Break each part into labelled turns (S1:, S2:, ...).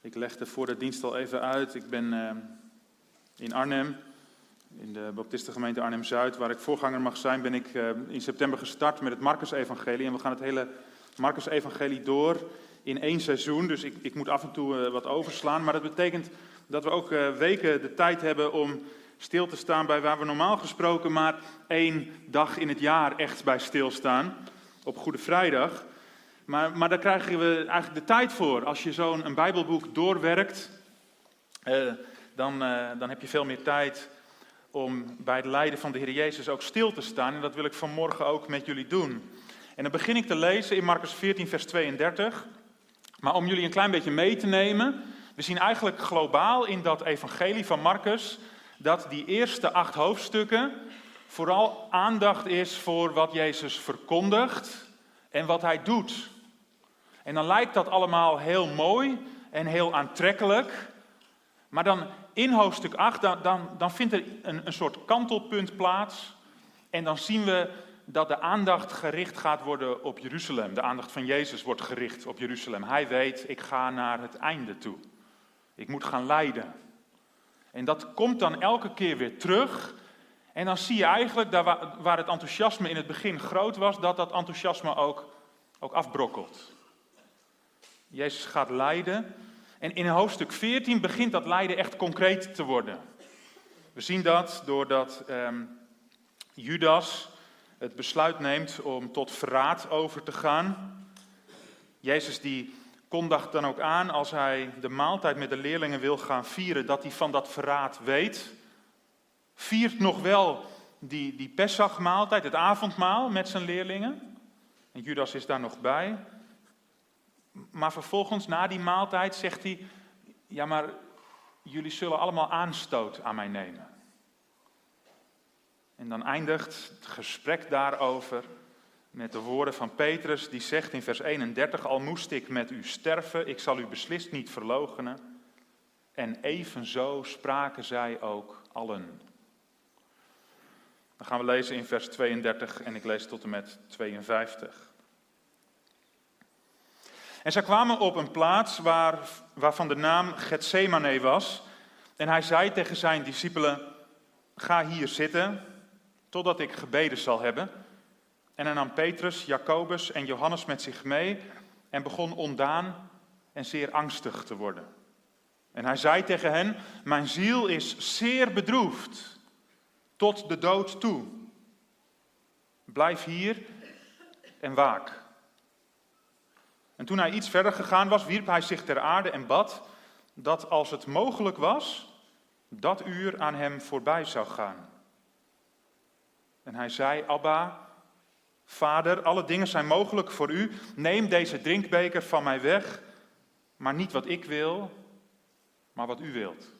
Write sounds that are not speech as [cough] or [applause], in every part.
S1: Ik legde voor de dienst al even uit. Ik ben uh, in Arnhem, in de Baptistengemeente Arnhem-Zuid, waar ik voorganger mag zijn, ben ik uh, in september gestart met het Marcus-evangelie. En we gaan het hele Marcus-evangelie door in één seizoen. Dus ik, ik moet af en toe uh, wat overslaan. Maar dat betekent dat we ook weken de tijd hebben om stil te staan bij waar we normaal gesproken maar één dag in het jaar echt bij stilstaan. Op Goede Vrijdag. Maar, maar daar krijgen we eigenlijk de tijd voor. Als je zo'n Bijbelboek doorwerkt, eh, dan, eh, dan heb je veel meer tijd om bij het lijden van de Heer Jezus ook stil te staan. En dat wil ik vanmorgen ook met jullie doen. En dan begin ik te lezen in Marcus 14, vers 32. Maar om jullie een klein beetje mee te nemen. We zien eigenlijk globaal in dat evangelie van Marcus dat die eerste acht hoofdstukken vooral aandacht is voor wat Jezus verkondigt en wat hij doet. En dan lijkt dat allemaal heel mooi en heel aantrekkelijk. Maar dan in hoofdstuk 8, dan, dan, dan vindt er een, een soort kantelpunt plaats. En dan zien we dat de aandacht gericht gaat worden op Jeruzalem. De aandacht van Jezus wordt gericht op Jeruzalem. Hij weet, ik ga naar het einde toe. Ik moet gaan lijden. En dat komt dan elke keer weer terug. En dan zie je eigenlijk, daar waar het enthousiasme in het begin groot was, dat dat enthousiasme ook, ook afbrokkelt. Jezus gaat lijden. En in hoofdstuk 14 begint dat lijden echt concreet te worden. We zien dat doordat um, Judas het besluit neemt om tot verraad over te gaan. Jezus die kondigt dan ook aan als hij de maaltijd met de leerlingen wil gaan vieren, dat hij van dat verraad weet. Viert nog wel die, die Pesachmaaltijd, het avondmaal met zijn leerlingen. En Judas is daar nog bij. Maar vervolgens, na die maaltijd, zegt hij: Ja, maar jullie zullen allemaal aanstoot aan mij nemen. En dan eindigt het gesprek daarover met de woorden van Petrus, die zegt in vers 31, al moest ik met u sterven, ik zal u beslist niet verloochenen. En evenzo spraken zij ook allen. Dan gaan we lezen in vers 32 en ik lees tot en met 52. En zij kwamen op een plaats waar, waarvan de naam Gethsemane was. En hij zei tegen zijn discipelen, ga hier zitten totdat ik gebeden zal hebben. En hij nam Petrus, Jacobus en Johannes met zich mee en begon ondaan en zeer angstig te worden. En hij zei tegen hen: Mijn ziel is zeer bedroefd tot de dood toe. Blijf hier en waak. En toen hij iets verder gegaan was, wierp hij zich ter aarde en bad dat als het mogelijk was, dat uur aan hem voorbij zou gaan. En hij zei: Abba, Vader, alle dingen zijn mogelijk voor u. Neem deze drinkbeker van mij weg, maar niet wat ik wil, maar wat u wilt.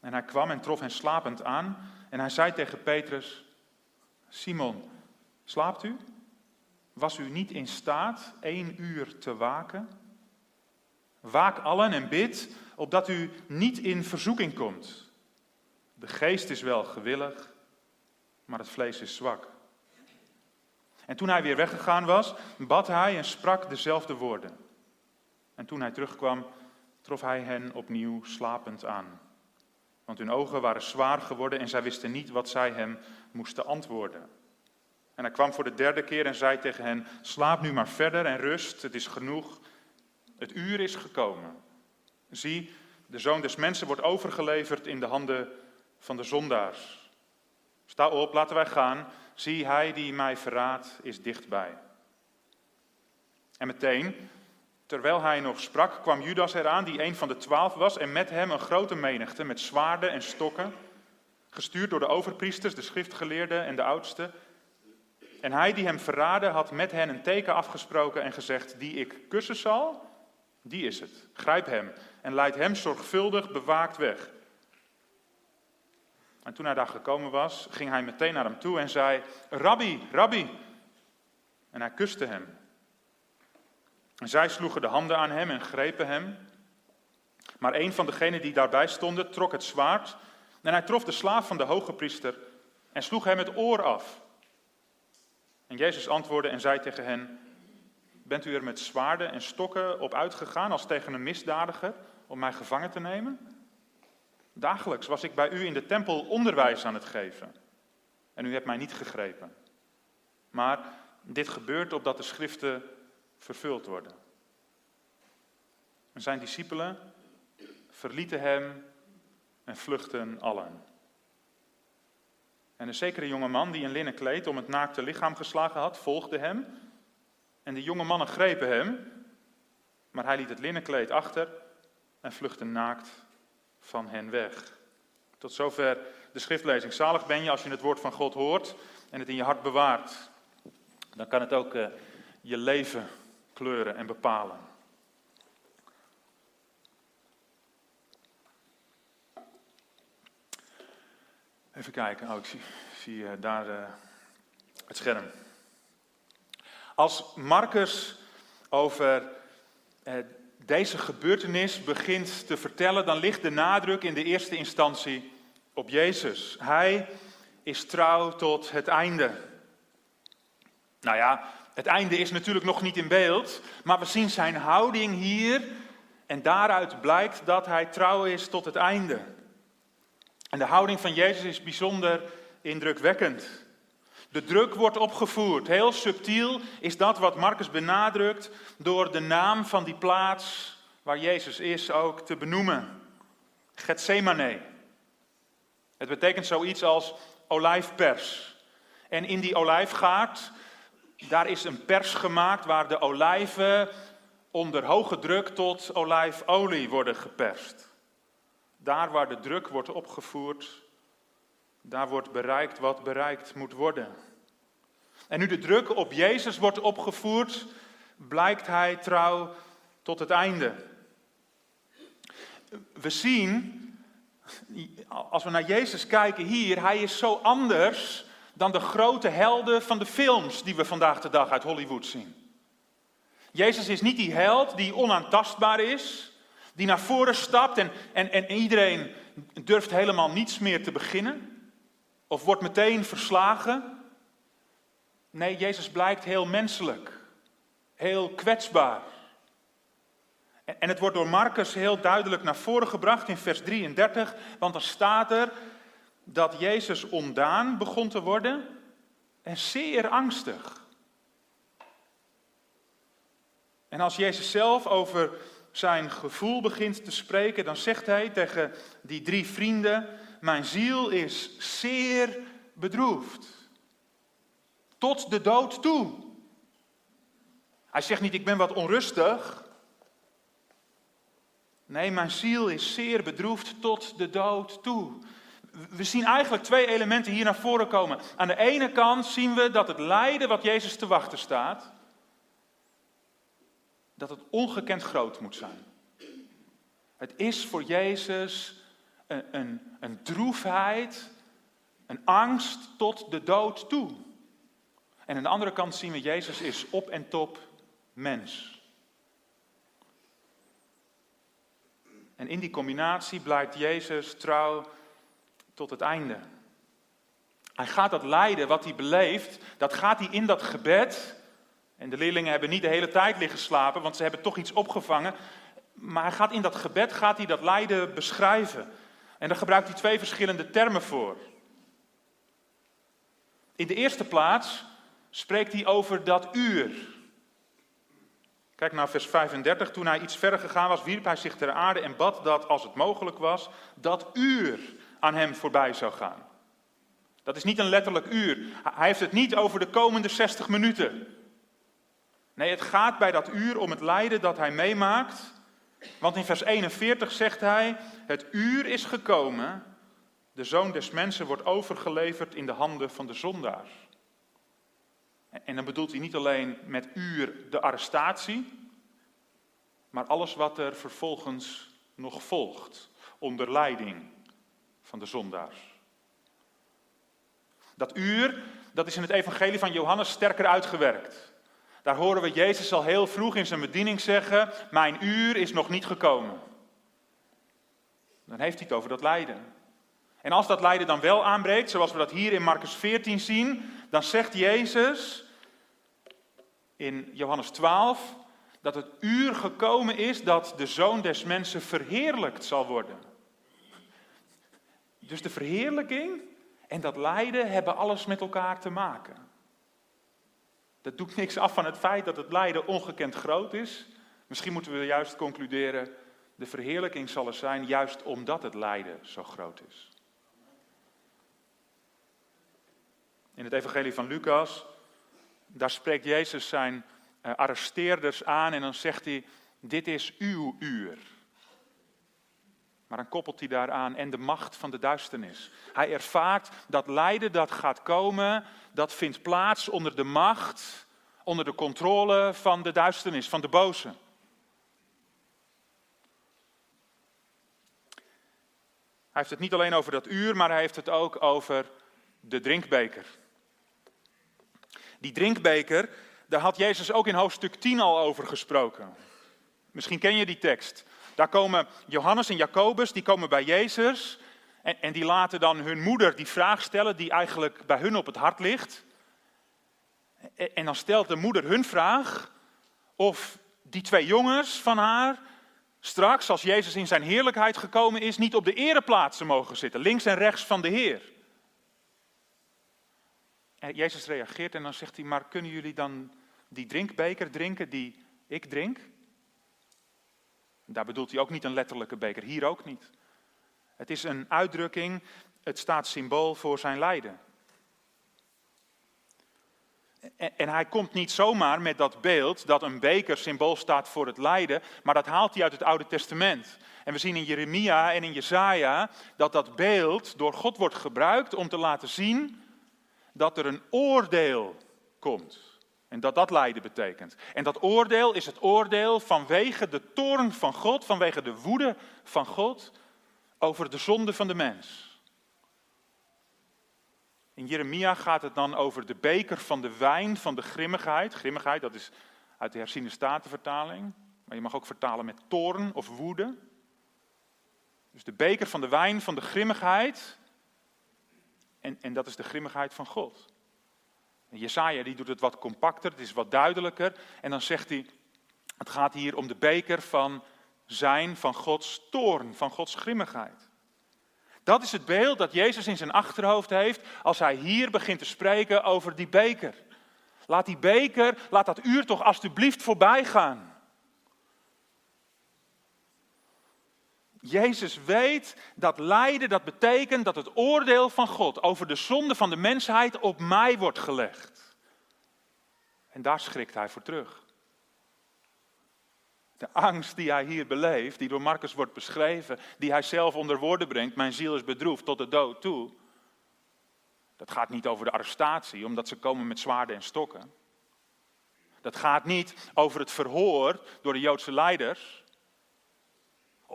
S1: En hij kwam en trof hen slapend aan. En hij zei tegen Petrus: Simon, slaapt u? Was u niet in staat één uur te waken? Waak allen en bid, opdat u niet in verzoeking komt. De geest is wel gewillig, maar het vlees is zwak. En toen hij weer weggegaan was, bad hij en sprak dezelfde woorden. En toen hij terugkwam, trof hij hen opnieuw slapend aan. Want hun ogen waren zwaar geworden en zij wisten niet wat zij hem moesten antwoorden. En hij kwam voor de derde keer en zei tegen hen: Slaap nu maar verder en rust, het is genoeg. Het uur is gekomen. Zie, de zoon des mensen wordt overgeleverd in de handen van de zondaars. Sta op, laten wij gaan. Zie, hij die mij verraadt is dichtbij. En meteen, terwijl hij nog sprak, kwam Judas eraan, die een van de twaalf was, en met hem een grote menigte met zwaarden en stokken, gestuurd door de overpriesters, de schriftgeleerden en de oudsten. En hij die hem verraadde, had met hen een teken afgesproken en gezegd: Die ik kussen zal, die is het. Grijp hem en leid hem zorgvuldig bewaakt weg. En toen hij daar gekomen was, ging hij meteen naar hem toe en zei: Rabbi, rabbi. En hij kuste hem. En zij sloegen de handen aan hem en grepen hem. Maar een van degenen die daarbij stonden trok het zwaard en hij trof de slaaf van de hoge priester en sloeg hem het oor af. En Jezus antwoordde en zei tegen hen: Bent u er met zwaarden en stokken op uitgegaan als tegen een misdadiger om mij gevangen te nemen? Dagelijks was ik bij u in de tempel onderwijs aan het geven. En u hebt mij niet gegrepen. Maar dit gebeurt opdat de schriften vervuld worden. En zijn discipelen verlieten hem en vluchten allen. En een zekere jonge man die een linnen kleed om het naakte lichaam geslagen had, volgde hem. En de jonge mannen grepen hem, maar hij liet het linnenkleed achter en vluchtte naakt van hen weg. Tot zover de schriftlezing. Zalig ben je als je het woord van God hoort en het in je hart bewaart. Dan kan het ook uh, je leven kleuren en bepalen. Even kijken, oh, ik zie, zie uh, daar uh, het scherm. Als Marcus over deze gebeurtenis begint te vertellen, dan ligt de nadruk in de eerste instantie op Jezus. Hij is trouw tot het einde. Nou ja, het einde is natuurlijk nog niet in beeld, maar we zien zijn houding hier en daaruit blijkt dat hij trouw is tot het einde. En de houding van Jezus is bijzonder indrukwekkend. De druk wordt opgevoerd. Heel subtiel is dat wat Marcus benadrukt door de naam van die plaats waar Jezus is ook te benoemen. Gethsemane. Het betekent zoiets als olijfpers. En in die olijfgaard, daar is een pers gemaakt waar de olijven onder hoge druk tot olijfolie worden geperst. Daar waar de druk wordt opgevoerd, daar wordt bereikt wat bereikt moet worden. En nu de druk op Jezus wordt opgevoerd, blijkt hij trouw tot het einde. We zien, als we naar Jezus kijken hier, hij is zo anders dan de grote helden van de films die we vandaag de dag uit Hollywood zien. Jezus is niet die held die onaantastbaar is, die naar voren stapt en, en, en iedereen durft helemaal niets meer te beginnen. Of wordt meteen verslagen? Nee, Jezus blijkt heel menselijk, heel kwetsbaar. En het wordt door Marcus heel duidelijk naar voren gebracht in vers 33, want dan staat er dat Jezus ondaan begon te worden en zeer angstig. En als Jezus zelf over zijn gevoel begint te spreken, dan zegt hij tegen die drie vrienden: mijn ziel is zeer bedroefd. Tot de dood toe. Hij zegt niet, ik ben wat onrustig. Nee, mijn ziel is zeer bedroefd tot de dood toe. We zien eigenlijk twee elementen hier naar voren komen. Aan de ene kant zien we dat het lijden wat Jezus te wachten staat, dat het ongekend groot moet zijn. Het is voor Jezus een, een, een droefheid, een angst tot de dood toe. En aan de andere kant zien we, Jezus is op en top mens. En in die combinatie blijkt Jezus trouw tot het einde. Hij gaat dat lijden wat hij beleeft, dat gaat hij in dat gebed. En de leerlingen hebben niet de hele tijd liggen slapen, want ze hebben toch iets opgevangen. Maar hij gaat in dat gebed gaat hij dat lijden beschrijven. En daar gebruikt hij twee verschillende termen voor. In de eerste plaats spreekt hij over dat uur. Kijk naar vers 35. Toen hij iets verder gegaan was, wierp hij zich ter aarde en bad dat, als het mogelijk was, dat uur aan hem voorbij zou gaan. Dat is niet een letterlijk uur. Hij heeft het niet over de komende 60 minuten. Nee, het gaat bij dat uur om het lijden dat hij meemaakt want in vers 41 zegt hij: Het uur is gekomen, de zoon des mensen wordt overgeleverd in de handen van de zondaar. En dan bedoelt hij niet alleen met uur de arrestatie, maar alles wat er vervolgens nog volgt, onder leiding van de zondaar. Dat uur, dat is in het evangelie van Johannes sterker uitgewerkt. Daar horen we Jezus al heel vroeg in zijn bediening zeggen: Mijn uur is nog niet gekomen. Dan heeft hij het over dat lijden. En als dat lijden dan wel aanbreekt, zoals we dat hier in Marcus 14 zien, dan zegt Jezus: in Johannes 12 dat het uur gekomen is dat de zoon des mensen verheerlijkt zal worden. Dus de verheerlijking en dat lijden hebben alles met elkaar te maken. Dat doet niks af van het feit dat het lijden ongekend groot is. Misschien moeten we juist concluderen, de verheerlijking zal er zijn juist omdat het lijden zo groot is. In het evangelie van Lucas, daar spreekt Jezus zijn uh, arresteerders aan en dan zegt hij, dit is uw uur. Maar dan koppelt hij daaraan en de macht van de duisternis. Hij ervaart dat lijden dat gaat komen, dat vindt plaats onder de macht, onder de controle van de duisternis, van de boze. Hij heeft het niet alleen over dat uur, maar hij heeft het ook over de drinkbeker. Die drinkbeker, daar had Jezus ook in hoofdstuk 10 al over gesproken. Misschien ken je die tekst. Daar komen Johannes en Jacobus, die komen bij Jezus. En, en die laten dan hun moeder die vraag stellen die eigenlijk bij hun op het hart ligt. En, en dan stelt de moeder hun vraag of die twee jongens van haar straks, als Jezus in zijn heerlijkheid gekomen is, niet op de ereplaatsen mogen zitten, links en rechts van de Heer. En Jezus reageert en dan zegt hij, maar kunnen jullie dan die drinkbeker drinken die ik drink? Daar bedoelt hij ook niet een letterlijke beker, hier ook niet. Het is een uitdrukking, het staat symbool voor zijn lijden. En hij komt niet zomaar met dat beeld dat een beker symbool staat voor het lijden, maar dat haalt hij uit het Oude Testament. En we zien in Jeremia en in Jesaja dat dat beeld door God wordt gebruikt om te laten zien dat er een oordeel komt. En dat dat lijden betekent. En dat oordeel is het oordeel vanwege de toorn van God, vanwege de woede van God over de zonde van de mens. In Jeremia gaat het dan over de beker van de wijn van de grimmigheid. Grimmigheid, dat is uit de herziende statenvertaling. Maar je mag ook vertalen met toorn of woede. Dus de beker van de wijn van de grimmigheid. En, en dat is de grimmigheid van God. Jesaja die doet het wat compacter, het is wat duidelijker. En dan zegt hij, het gaat hier om de beker van zijn, van Gods toorn, van Gods grimmigheid. Dat is het beeld dat Jezus in zijn achterhoofd heeft als hij hier begint te spreken over die beker. Laat die beker, laat dat uur toch alstublieft voorbij gaan. Jezus weet dat lijden, dat betekent dat het oordeel van God over de zonde van de mensheid op mij wordt gelegd. En daar schrikt hij voor terug. De angst die hij hier beleeft, die door Marcus wordt beschreven, die hij zelf onder woorden brengt, mijn ziel is bedroefd tot de dood toe. Dat gaat niet over de arrestatie, omdat ze komen met zwaarden en stokken. Dat gaat niet over het verhoor door de Joodse leiders.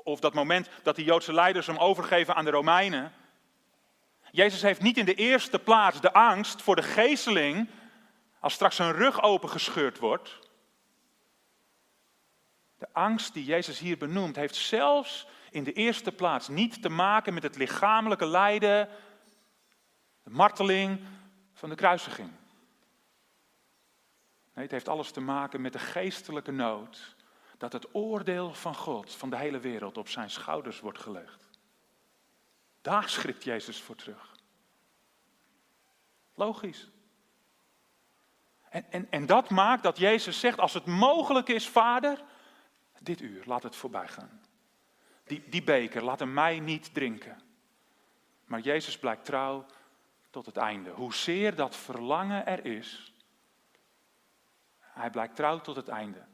S1: Of dat moment dat de Joodse leiders hem overgeven aan de Romeinen. Jezus heeft niet in de eerste plaats de angst voor de geesteling als straks zijn rug opengescheurd wordt. De angst die Jezus hier benoemt, heeft zelfs in de eerste plaats niet te maken met het lichamelijke lijden, de marteling van de kruisiging. Nee, het heeft alles te maken met de geestelijke nood dat het oordeel van God, van de hele wereld, op zijn schouders wordt gelegd. Daar schrikt Jezus voor terug. Logisch. En, en, en dat maakt dat Jezus zegt, als het mogelijk is, Vader, dit uur, laat het voorbij gaan. Die, die beker, laat hem mij niet drinken. Maar Jezus blijkt trouw tot het einde. Hoezeer dat verlangen er is, hij blijkt trouw tot het einde.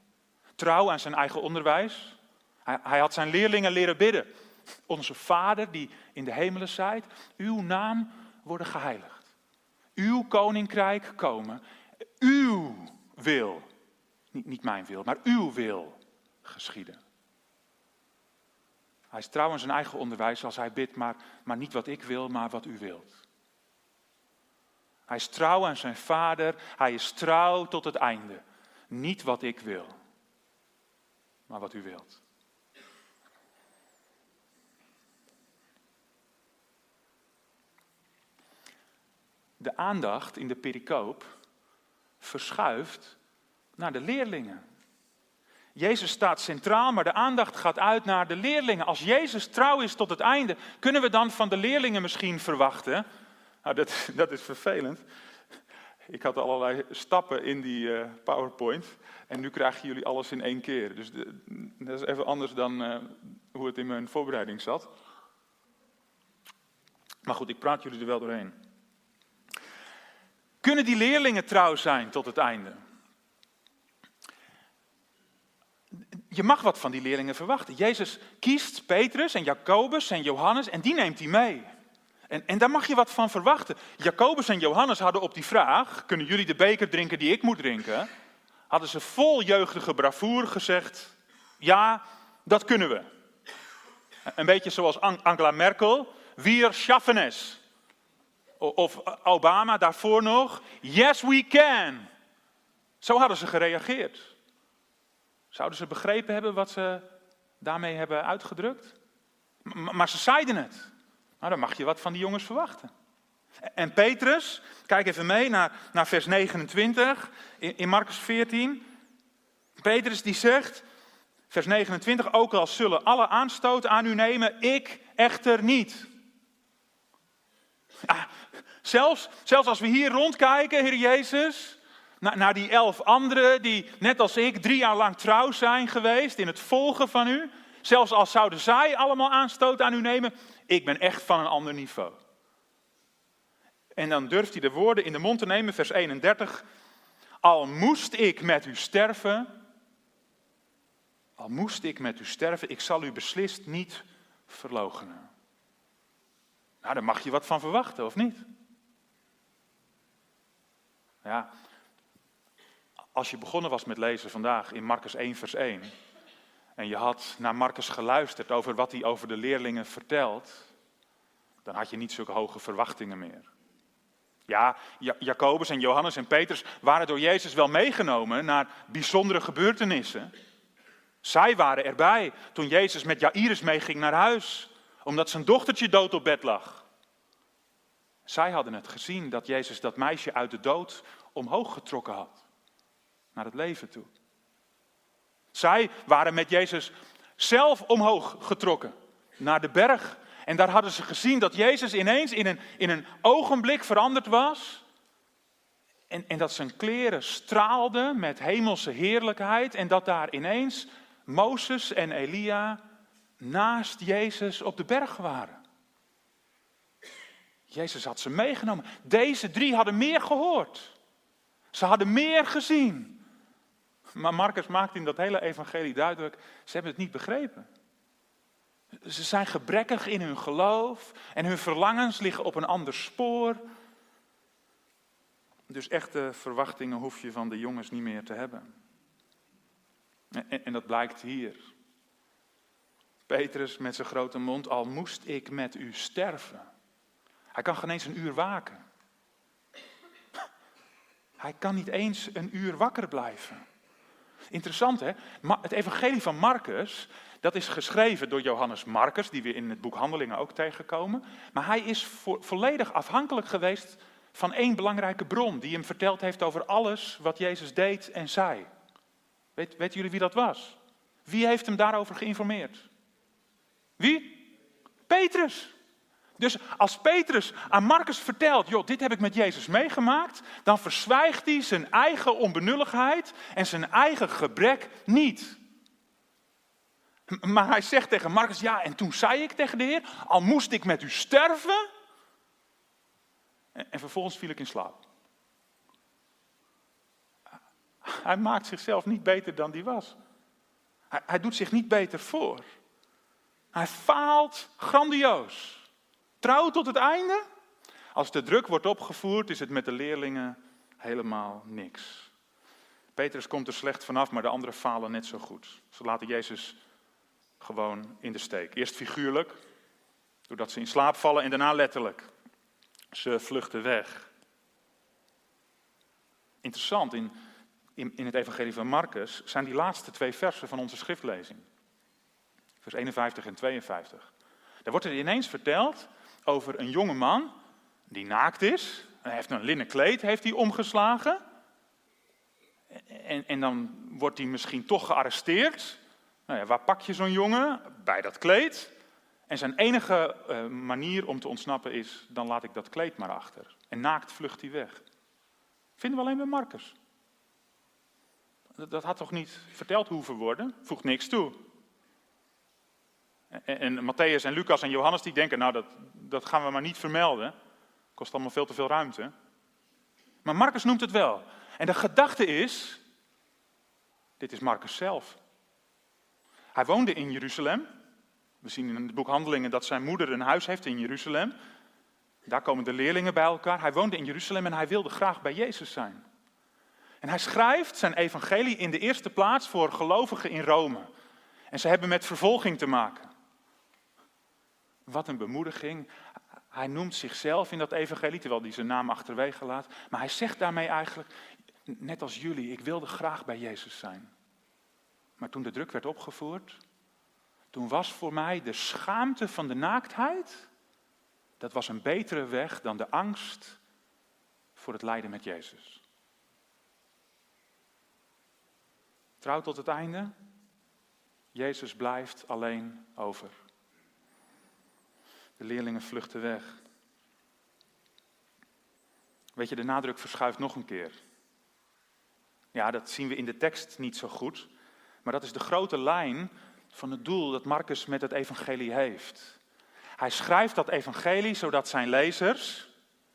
S1: Trouw aan zijn eigen onderwijs. Hij, hij had zijn leerlingen leren bidden. Onze Vader die in de hemelen zijt, uw naam worden geheiligd. Uw koninkrijk komen. Uw wil, niet, niet mijn wil, maar uw wil geschieden. Hij is trouw aan zijn eigen onderwijs als hij bidt, maar, maar niet wat ik wil, maar wat u wilt. Hij is trouw aan zijn vader, hij is trouw tot het einde. Niet wat ik wil, maar wat u wilt. De aandacht in de pericoop verschuift naar de leerlingen. Jezus staat centraal, maar de aandacht gaat uit naar de leerlingen. Als Jezus trouw is tot het einde, kunnen we dan van de leerlingen misschien verwachten? Nou, dat, [laughs] dat is vervelend. Ik had allerlei stappen in die uh, PowerPoint en nu krijgen jullie alles in één keer. Dus dat is even anders dan uh, hoe het in mijn voorbereiding zat. Maar goed, ik praat jullie er wel doorheen. Kunnen die leerlingen trouw zijn tot het einde? Je mag wat van die leerlingen verwachten. Jezus kiest Petrus en Jacobus en Johannes en die neemt hij mee. En, en daar mag je wat van verwachten. Jacobus en Johannes hadden op die vraag: kunnen jullie de beker drinken die ik moet drinken? Hadden ze vol jeugdige bravoure gezegd: ja, dat kunnen we. Een beetje zoals Angela Merkel, wir schaffen es. Of Obama daarvoor nog, yes we can. Zo hadden ze gereageerd. Zouden ze begrepen hebben wat ze daarmee hebben uitgedrukt? Maar ze zeiden het. Nou, dan mag je wat van die jongens verwachten. En Petrus, kijk even mee naar, naar vers 29 in, in Marcus 14. Petrus die zegt, vers 29, ook al zullen alle aanstoot aan u nemen, ik echter niet. Ja, zelfs, zelfs als we hier rondkijken, Heer Jezus, naar, naar die elf anderen die net als ik drie jaar lang trouw zijn geweest in het volgen van u. Zelfs als zouden zij allemaal aanstoot aan u nemen, ik ben echt van een ander niveau. En dan durft hij de woorden in de mond te nemen, vers 31. Al moest ik met u sterven, al moest ik met u sterven, ik zal u beslist niet verloochenen. Nou, daar mag je wat van verwachten, of niet? Ja, als je begonnen was met lezen vandaag in Marcus 1, vers 1, en je had naar Marcus geluisterd over wat hij over de leerlingen vertelt, dan had je niet zulke hoge verwachtingen meer. Ja, Jacobus en Johannes en Petrus waren door Jezus wel meegenomen naar bijzondere gebeurtenissen. Zij waren erbij toen Jezus met Jairus meeging naar huis, omdat zijn dochtertje dood op bed lag. Zij hadden het gezien dat Jezus dat meisje uit de dood omhoog getrokken had, naar het leven toe. Zij waren met Jezus zelf omhoog getrokken, naar de berg. En daar hadden ze gezien dat Jezus ineens in een, in een ogenblik veranderd was. En, en dat zijn kleren straalden met hemelse heerlijkheid. En dat daar ineens Mozes en Elia naast Jezus op de berg waren. Jezus had ze meegenomen. Deze drie hadden meer gehoord. Ze hadden meer gezien. Maar Marcus maakt in dat hele evangelie duidelijk, ze hebben het niet begrepen. Ze zijn gebrekkig in hun geloof en hun verlangens liggen op een ander spoor. Dus echte verwachtingen hoef je van de jongens niet meer te hebben. En, en dat blijkt hier. Petrus met zijn grote mond, al moest ik met u sterven. Hij kan geen eens een uur waken. Hij kan niet eens een uur wakker blijven. Interessant hè? Het evangelie van Marcus, dat is geschreven door Johannes Marcus, die we in het boek Handelingen ook tegenkomen. Maar hij is volledig afhankelijk geweest van één belangrijke bron, die hem verteld heeft over alles wat Jezus deed en zei. Weet, weten jullie wie dat was? Wie heeft hem daarover geïnformeerd? Wie? Petrus. Dus als Petrus aan Marcus vertelt, joh, dit heb ik met Jezus meegemaakt, dan verzwijgt hij zijn eigen onbenulligheid en zijn eigen gebrek niet. Maar hij zegt tegen Marcus, ja, en toen zei ik tegen de Heer, al moest ik met u sterven. En, vervolgens viel ik in slaap. Hij maakt zichzelf niet beter dan die was. Hij, hij doet zich niet beter voor. Hij faalt grandioos. Trouw tot het einde? Als de druk wordt opgevoerd, is het met de leerlingen helemaal niks. Petrus komt er slecht vanaf, maar de anderen falen net zo goed. Ze laten Jezus gewoon in de steek. Eerst figuurlijk, doordat ze in slaap vallen, en daarna letterlijk. Ze vluchten weg. Interessant, in, in, in het evangelie van Marcus zijn die laatste twee versen van onze schriftlezing. Vers 51 en 52. Daar wordt er ineens verteld over een jonge man die naakt is. Hij heeft een linnen kleed heeft hij omgeslagen. En, en dan wordt hij misschien toch gearresteerd. Nou ja, waar pak je zo'n jongen? Bij dat kleed. En zijn enige uh, manier om te ontsnappen is, dan laat ik dat kleed maar achter. En naakt vlucht hij weg. Vinden we alleen bij Marcus. Dat, dat had toch niet verteld hoeven worden? Voegt niks toe. En, en Matthäus en Lucas en Johannes die denken, nou dat, dat gaan we maar niet vermelden. Kost allemaal veel te veel ruimte. Maar Marcus noemt het wel. En de gedachte is, dit is Marcus zelf. Hij woonde in Jeruzalem. We zien in het boek Handelingen dat zijn moeder een huis heeft in Jeruzalem. Daar komen de leerlingen bij elkaar. Hij woonde in Jeruzalem en hij wilde graag bij Jezus zijn. En hij schrijft zijn evangelie in de eerste plaats voor gelovigen in Rome. En ze hebben met vervolging te maken. Wat een bemoediging. Hij noemt zichzelf in dat evangelie, terwijl hij zijn naam achterwege laat. Maar hij zegt daarmee eigenlijk, net als jullie, ik wilde graag bij Jezus zijn. Maar toen de druk werd opgevoerd, toen was voor mij de schaamte van de naaktheid, dat was een betere weg dan de angst voor het lijden met Jezus. Trouw tot het einde, Jezus blijft alleen over. De leerlingen vluchten weg. Weet je, de nadruk verschuift nog een keer. Ja, dat zien we in de tekst niet zo goed. Maar dat is de grote lijn van het doel dat Marcus met het evangelie heeft. Hij schrijft dat evangelie zodat zijn lezers,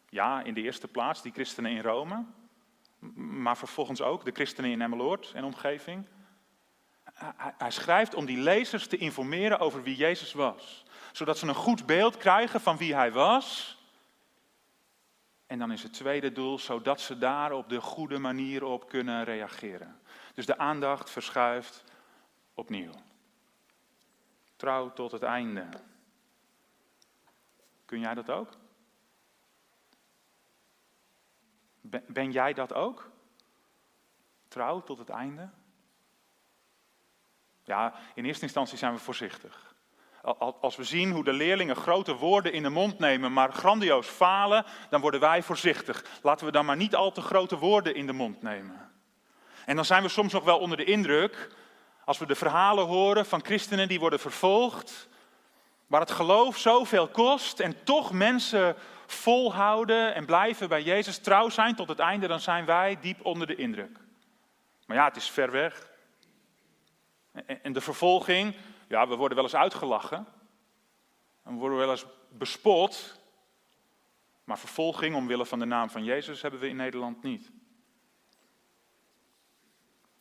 S1: ja, in de eerste plaats die christenen in Rome, maar vervolgens ook de christenen in Emmeloord en omgeving. Hij schrijft om die lezers te informeren over wie Jezus was. Zodat ze een goed beeld krijgen van wie hij was. En dan is het tweede doel, zodat ze daar op de goede manier op kunnen reageren. Dus de aandacht verschuift opnieuw. Trouw tot het einde. Kun jij dat ook? Ben jij dat ook? Trouw tot het einde? Ja, in eerste instantie zijn we voorzichtig. Als we zien hoe de leerlingen grote woorden in de mond nemen, maar grandioos falen, dan worden wij voorzichtig. Laten we dan maar niet al te grote woorden in de mond nemen. En dan zijn we soms nog wel onder de indruk, als we de verhalen horen van christenen die worden vervolgd, waar het geloof zoveel kost en toch mensen volhouden en blijven bij Jezus trouw zijn tot het einde, dan zijn wij diep onder de indruk. Maar ja, het is ver weg. En de vervolging, ja, we worden wel eens uitgelachen. En we worden wel eens bespot. Maar vervolging omwille van de naam van Jezus hebben we in Nederland niet.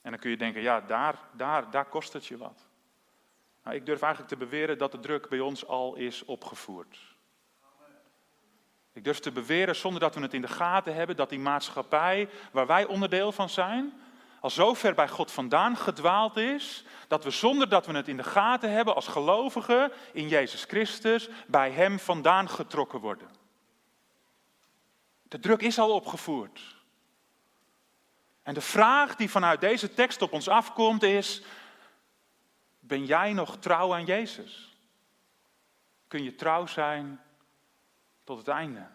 S1: En dan kun je denken, ja, daar, daar, daar kost het je wat. Nou, ik durf eigenlijk te beweren dat de druk bij ons al is opgevoerd. Ik durf te beweren, zonder dat we het in de gaten hebben, dat die maatschappij waar wij onderdeel van zijn, al zo ver bij God vandaan gedwaald is, dat we zonder dat we het in de gaten hebben als gelovigen in Jezus Christus, bij Hem vandaan getrokken worden. De druk is al opgevoerd. En de vraag die vanuit deze tekst op ons afkomt is, ben jij nog trouw aan Jezus? Kun je trouw zijn tot het einde?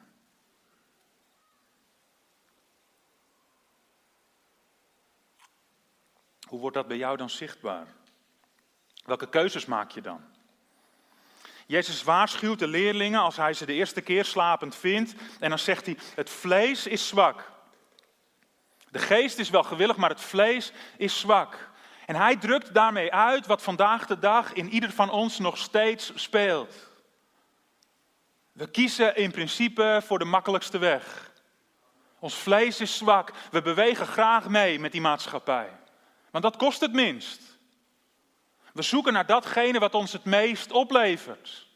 S1: Hoe wordt dat bij jou dan zichtbaar? Welke keuzes maak je dan? Jezus waarschuwt de leerlingen als hij ze de eerste keer slapend vindt. En dan zegt hij: Het vlees is zwak. De geest is wel gewillig, maar het vlees is zwak. En hij drukt daarmee uit wat vandaag de dag in ieder van ons nog steeds speelt. We kiezen in principe voor de makkelijkste weg. Ons vlees is zwak. We bewegen graag mee met die maatschappij. Want dat kost het minst. We zoeken naar datgene wat ons het meest oplevert.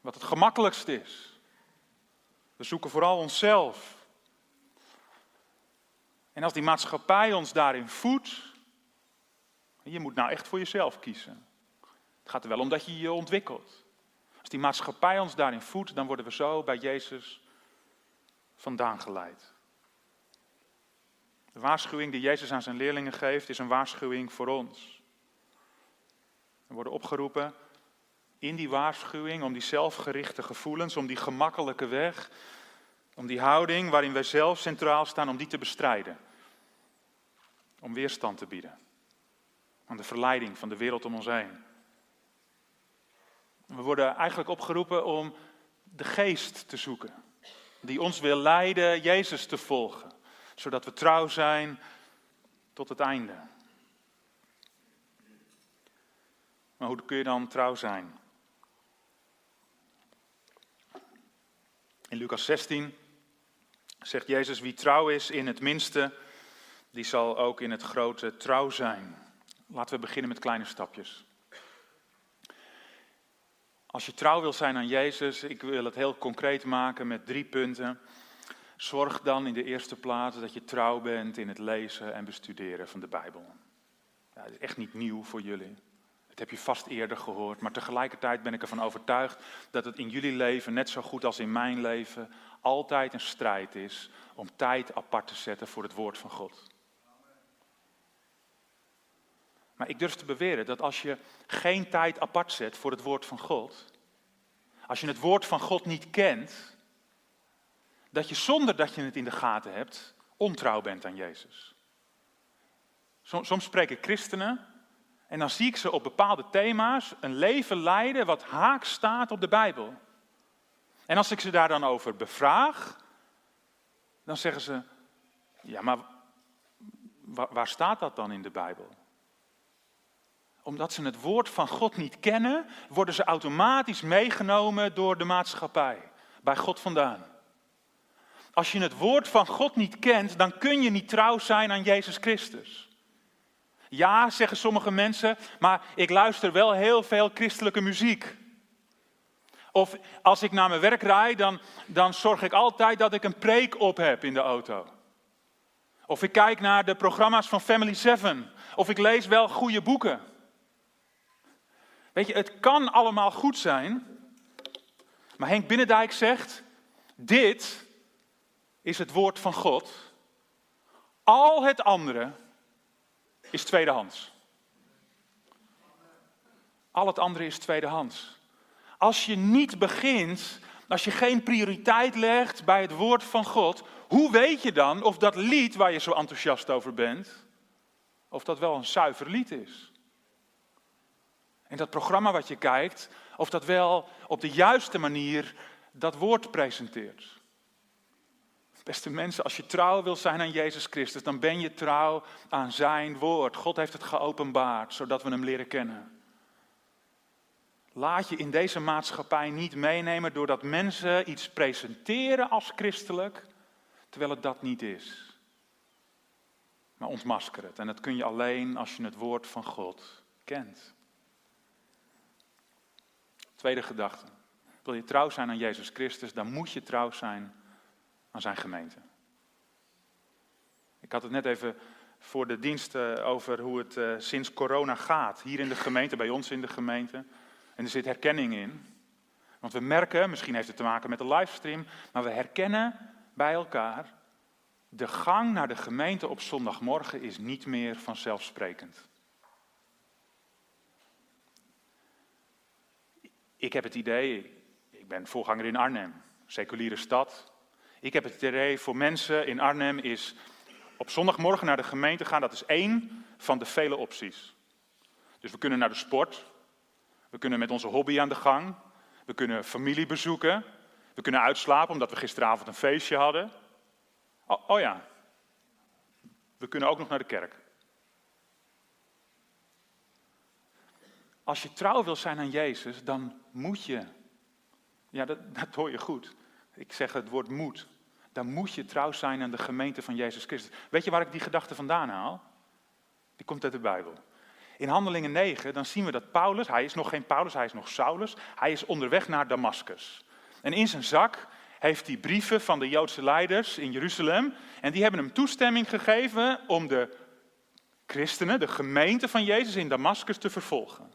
S1: Wat het gemakkelijkst is. We zoeken vooral onszelf. En als die maatschappij ons daarin voedt, je moet nou echt voor jezelf kiezen. Het gaat er wel om dat je je ontwikkelt. Als die maatschappij ons daarin voedt, dan worden we zo bij Jezus vandaan geleid. De waarschuwing die Jezus aan zijn leerlingen geeft, is een waarschuwing voor ons. We worden opgeroepen in die waarschuwing om die zelfgerichte gevoelens, om die gemakkelijke weg, om die houding waarin wij zelf centraal staan, om die te bestrijden. om weerstand te bieden aan de verleiding van de wereld om ons heen. We worden eigenlijk opgeroepen om de geest te zoeken, die ons wil leiden Jezus te volgen, zodat we trouw zijn tot het einde. Maar hoe kun je dan trouw zijn? In Lucas 16 zegt Jezus, wie trouw is in het minste, die zal ook in het grote trouw zijn. Laten we beginnen met kleine stapjes. Als je trouw wil zijn aan Jezus, ik wil het heel concreet maken met drie punten. Zorg dan in de eerste plaats dat je trouw bent in het lezen en bestuderen van de Bijbel. Dat is echt niet nieuw voor jullie. Dat heb je vast eerder gehoord, maar tegelijkertijd ben ik ervan overtuigd dat het in jullie leven, net zo goed als in mijn leven, altijd een strijd is om tijd apart te zetten voor het woord van God. Maar ik durf te beweren dat als je geen tijd apart zet voor het woord van God, als je het woord van God niet kent, dat je zonder dat je het in de gaten hebt, ontrouw bent aan Jezus. Soms spreek ik christenen en dan zie ik ze op bepaalde thema's een leven leiden wat haak staat op de Bijbel. En als ik ze daar dan over bevraag, dan zeggen ze, ja maar waar staat dat dan in de Bijbel? omdat ze het woord van God niet kennen, worden ze automatisch meegenomen door de maatschappij, bij God vandaan. Als je het woord van God niet kent, dan kun je niet trouw zijn aan Jezus Christus. Ja, zeggen sommige mensen, maar ik luister wel heel veel christelijke muziek. Of als ik naar mijn werk rijd, dan, dan zorg ik altijd dat ik een preek op heb in de auto. Of ik kijk naar de programma's van Family 7. Of ik lees wel goede boeken. Weet je, het kan allemaal goed zijn. Maar Henk Binnendijk zegt: Dit is het woord van God. Al het andere is tweedehands. Al het andere is tweedehands. Als je niet begint, als je geen prioriteit legt bij het woord van God, hoe weet je dan of dat lied waar je zo enthousiast over bent, of dat wel een zuiver lied is? En dat programma wat je kijkt, of dat wel op de juiste manier dat woord presenteert. Beste mensen, als je trouw wil zijn aan Jezus Christus, dan ben je trouw aan zijn woord. God heeft het geopenbaard, zodat we hem leren kennen. Laat je in deze maatschappij niet meenemen doordat mensen iets presenteren als christelijk, terwijl het dat niet is. Maar ontmasker het. En dat kun je alleen als je het woord van God kent. Tweede gedachte. Wil je trouw zijn aan Jezus Christus, dan moet je trouw zijn aan zijn gemeente. Ik had het net even voor de dienst eh, over hoe het uh, sinds corona gaat. Hier in de gemeente, bij ons in de gemeente. En er zit herkenning in. Want we merken, misschien heeft het te maken met de livestream, maar we herkennen bij elkaar. De gang naar de gemeente op zondagmorgen is niet meer vanzelfsprekend. Ik heb het idee, ik ben voorganger in Arnhem, seculiere stad. Ik heb het idee voor mensen in Arnhem is op zondagmorgen naar de gemeente gaan, dat is één van de vele opties. Dus we kunnen naar de sport, we kunnen met onze hobby aan de gang, we kunnen familie bezoeken, we kunnen uitslapen omdat we gisteravond een feestje hadden. Oh, oh ja, we kunnen ook nog naar de kerk. Als je trouw wil zijn aan Jezus, dan moet je. Ja, dat, dat hoor je goed. Ik zeg het woord moet. Dan moet je trouw zijn aan de gemeente van Jezus Christus. Weet je waar ik die gedachte vandaan haal? Die komt uit de Bijbel. In Handelingen 9, dan zien we dat Paulus, hij is nog geen Paulus, hij is nog Saulus, hij is onderweg naar Damascus. En in zijn zak heeft hij brieven van de Joodse leiders in Jeruzalem. En die hebben hem toestemming gegeven om de christenen, de gemeente van Jezus in Damascus te vervolgen.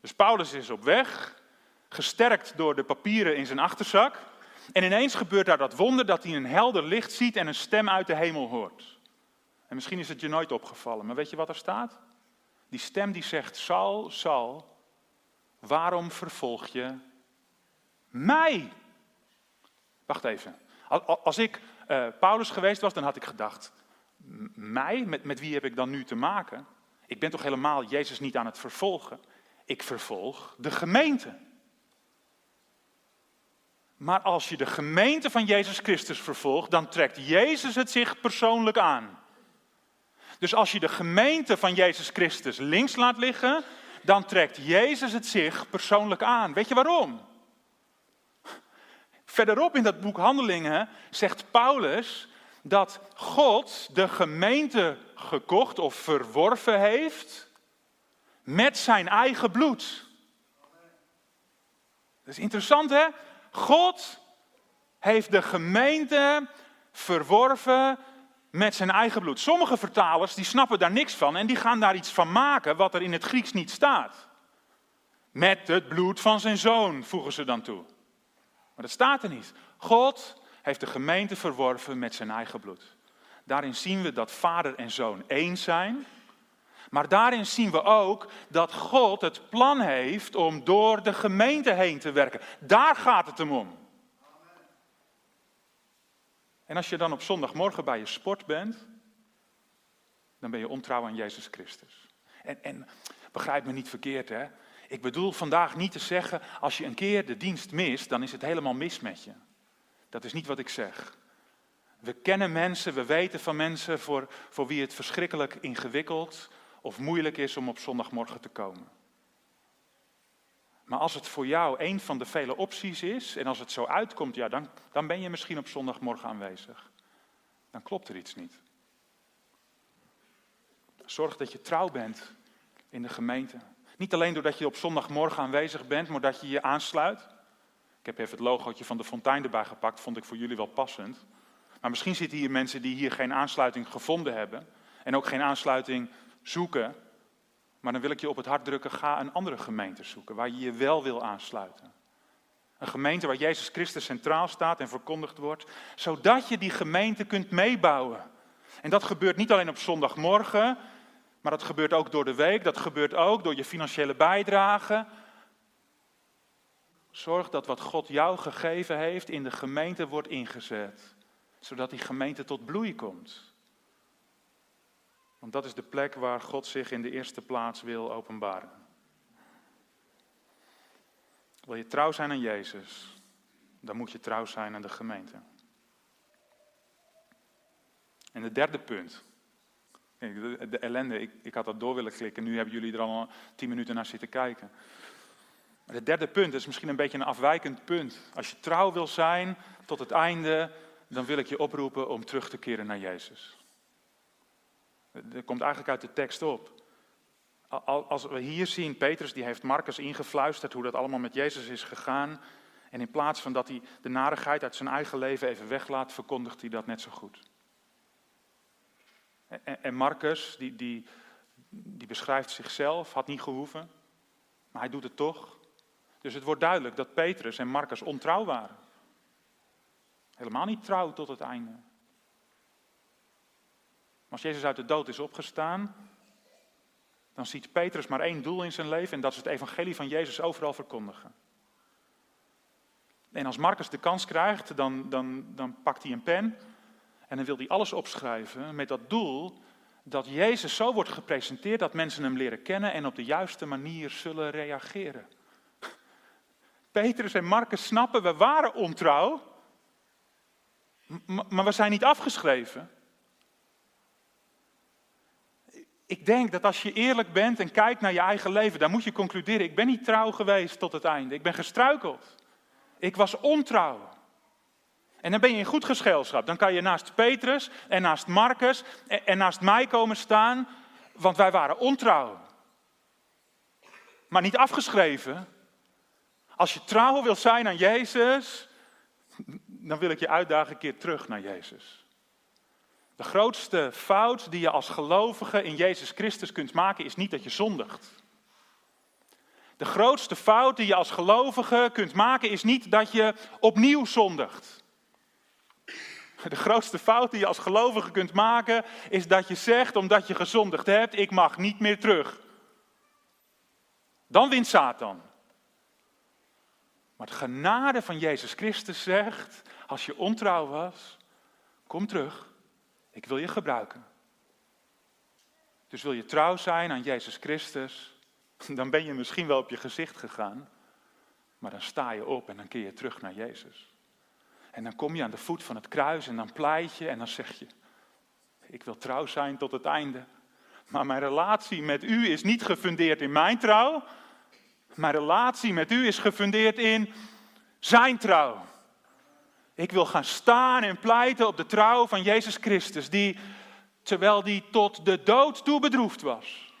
S1: Dus Paulus is op weg, gesterkt door de papieren in zijn achterzak. En ineens gebeurt daar dat wonder dat hij een helder licht ziet en een stem uit de hemel hoort. En misschien is het je nooit opgevallen, maar weet je wat er staat? Die stem die zegt, Saul, Saul, waarom vervolg je mij? Wacht even. Als ik uh, Paulus geweest was, dan had ik gedacht, mij? Met, met wie heb ik dan nu te maken? Ik ben toch helemaal Jezus niet aan het vervolgen? Ik vervolg de gemeente. Maar als je de gemeente van Jezus Christus vervolgt, dan trekt Jezus het zich persoonlijk aan. Dus als je de gemeente van Jezus Christus links laat liggen, dan trekt Jezus het zich persoonlijk aan. Weet je waarom? Verderop in dat boek Handelingen zegt Paulus dat God de gemeente gekocht of verworven heeft met zijn eigen bloed. Dat is interessant hè? God heeft de gemeente verworven met zijn eigen bloed. Sommige vertalers die snappen daar niks van en die gaan daar iets van maken wat er in het Grieks niet staat. Met het bloed van zijn zoon, voegen ze dan toe. Maar dat staat er niet. God heeft de gemeente verworven met zijn eigen bloed. Daarin zien we dat vader en zoon één zijn. Maar daarin zien we ook dat God het plan heeft om door de gemeente heen te werken. Daar gaat het hem om. En als je dan op zondagmorgen bij je sport bent, dan ben je ontrouw aan Jezus Christus. En, en begrijp me niet verkeerd, hè? Ik bedoel vandaag niet te zeggen, als je een keer de dienst mist, dan is het helemaal mis met je. Dat is niet wat ik zeg. We kennen mensen, we weten van mensen voor, voor wie het verschrikkelijk ingewikkeld of moeilijk is om op zondagmorgen te komen. Maar als het voor jou een van de vele opties is en als het zo uitkomt, ja, dan, dan ben je misschien op zondagmorgen aanwezig. Dan klopt er iets niet. Zorg dat je trouw bent in de gemeente. Niet alleen doordat je op zondagmorgen aanwezig bent, maar dat je je aansluit. Ik heb even het logootje van de fontein erbij gepakt, vond ik voor jullie wel passend. Maar misschien zitten hier mensen die hier geen aansluiting gevonden hebben en ook geen aansluiting zoeken. Maar dan wil ik je op het hart drukken, ga een andere gemeente zoeken waar je je wel wil aansluiten. Een gemeente waar Jezus Christus centraal staat en verkondigd wordt, zodat je die gemeente kunt meebouwen. En dat gebeurt niet alleen op zondagmorgen, maar dat gebeurt ook door de week, dat gebeurt ook door je financiële bijdrage. Zorg dat wat God jou gegeven heeft in de gemeente wordt ingezet, zodat die gemeente tot bloei komt. Want dat is de plek waar God zich in de eerste plaats wil openbaren. Wil je trouw zijn aan Jezus, dan moet je trouw zijn aan de gemeente. En het derde punt. De ellende, ik, ik had dat door willen klikken, nu hebben jullie er al tien minuten naar zitten kijken. Het derde punt is misschien een beetje een afwijkend punt. Als je trouw wil zijn tot het einde, dan wil ik je oproepen om terug te keren naar Jezus. Dat komt eigenlijk uit de tekst op. Als we hier zien, Petrus die heeft Marcus ingefluisterd hoe dat allemaal met Jezus is gegaan. En in plaats van dat hij de narigheid uit zijn eigen leven even weglaat, verkondigt hij dat net zo goed. En Marcus, die, die, die beschrijft zichzelf, had niet gehoeven, maar hij doet het toch. Dus het wordt duidelijk dat Petrus en Marcus ontrouw waren. Helemaal niet trouw tot het einde als Jezus uit de dood is opgestaan, dan ziet Petrus maar één doel in zijn leven en dat is het evangelie van Jezus overal verkondigen. En als Marcus de kans krijgt, dan, dan, dan pakt hij een pen en dan wil hij alles opschrijven met dat doel dat Jezus zo wordt gepresenteerd dat mensen hem leren kennen en op de juiste manier zullen reageren. Petrus en Marcus snappen, we waren ontrouw, maar we zijn niet afgeschreven. Ik denk dat als je eerlijk bent en kijkt naar je eigen leven, dan moet je concluderen, ik ben niet trouw geweest tot het einde. Ik ben gestruikeld. Ik was ontrouw. En dan ben je in goed gezelschap. Dan kan je naast Petrus en naast Marcus en naast mij komen staan, want wij waren ontrouw. Maar niet afgeschreven. Als je trouw wilt zijn aan Jezus, dan wil ik je uitdagen een keer terug naar Jezus. De grootste fout die je als gelovige in Jezus Christus kunt maken is niet dat je zondigt. De grootste fout die je als gelovige kunt maken is niet dat je opnieuw zondigt. De grootste fout die je als gelovige kunt maken is dat je zegt, omdat je gezondigd hebt, ik mag niet meer terug. Dan wint Satan. Maar de genade van Jezus Christus zegt, als je ontrouw was, kom terug. Ik wil je gebruiken. Dus wil je trouw zijn aan Jezus Christus, [laughs] dan ben je misschien wel op je gezicht gegaan, maar dan sta je op en dan keer je terug naar Jezus. En dan kom je aan de voet van het kruis en dan pleit je en dan zeg je, ik wil trouw zijn tot het einde. Maar mijn relatie met u is niet gefundeerd in mijn trouw. Mijn relatie met u is gefundeerd in zijn trouw. Ik wil gaan staan en pleiten op de trouw van Jezus Christus, die, terwijl die tot de dood toe bedroefd was,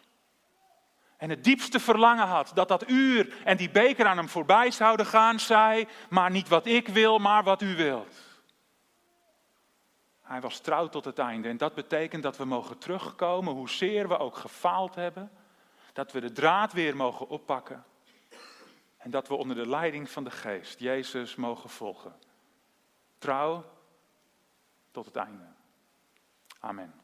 S1: en het diepste verlangen had dat dat uur en die beker aan hem voorbij zouden gaan, zei, maar niet wat ik wil, maar wat u wilt. Hij was trouw tot het einde en dat betekent dat we mogen terugkomen, hoezeer we ook gefaald hebben, dat we de draad weer mogen oppakken en dat we onder de leiding van de Geest Jezus mogen volgen. Trouw tot het einde. Amen.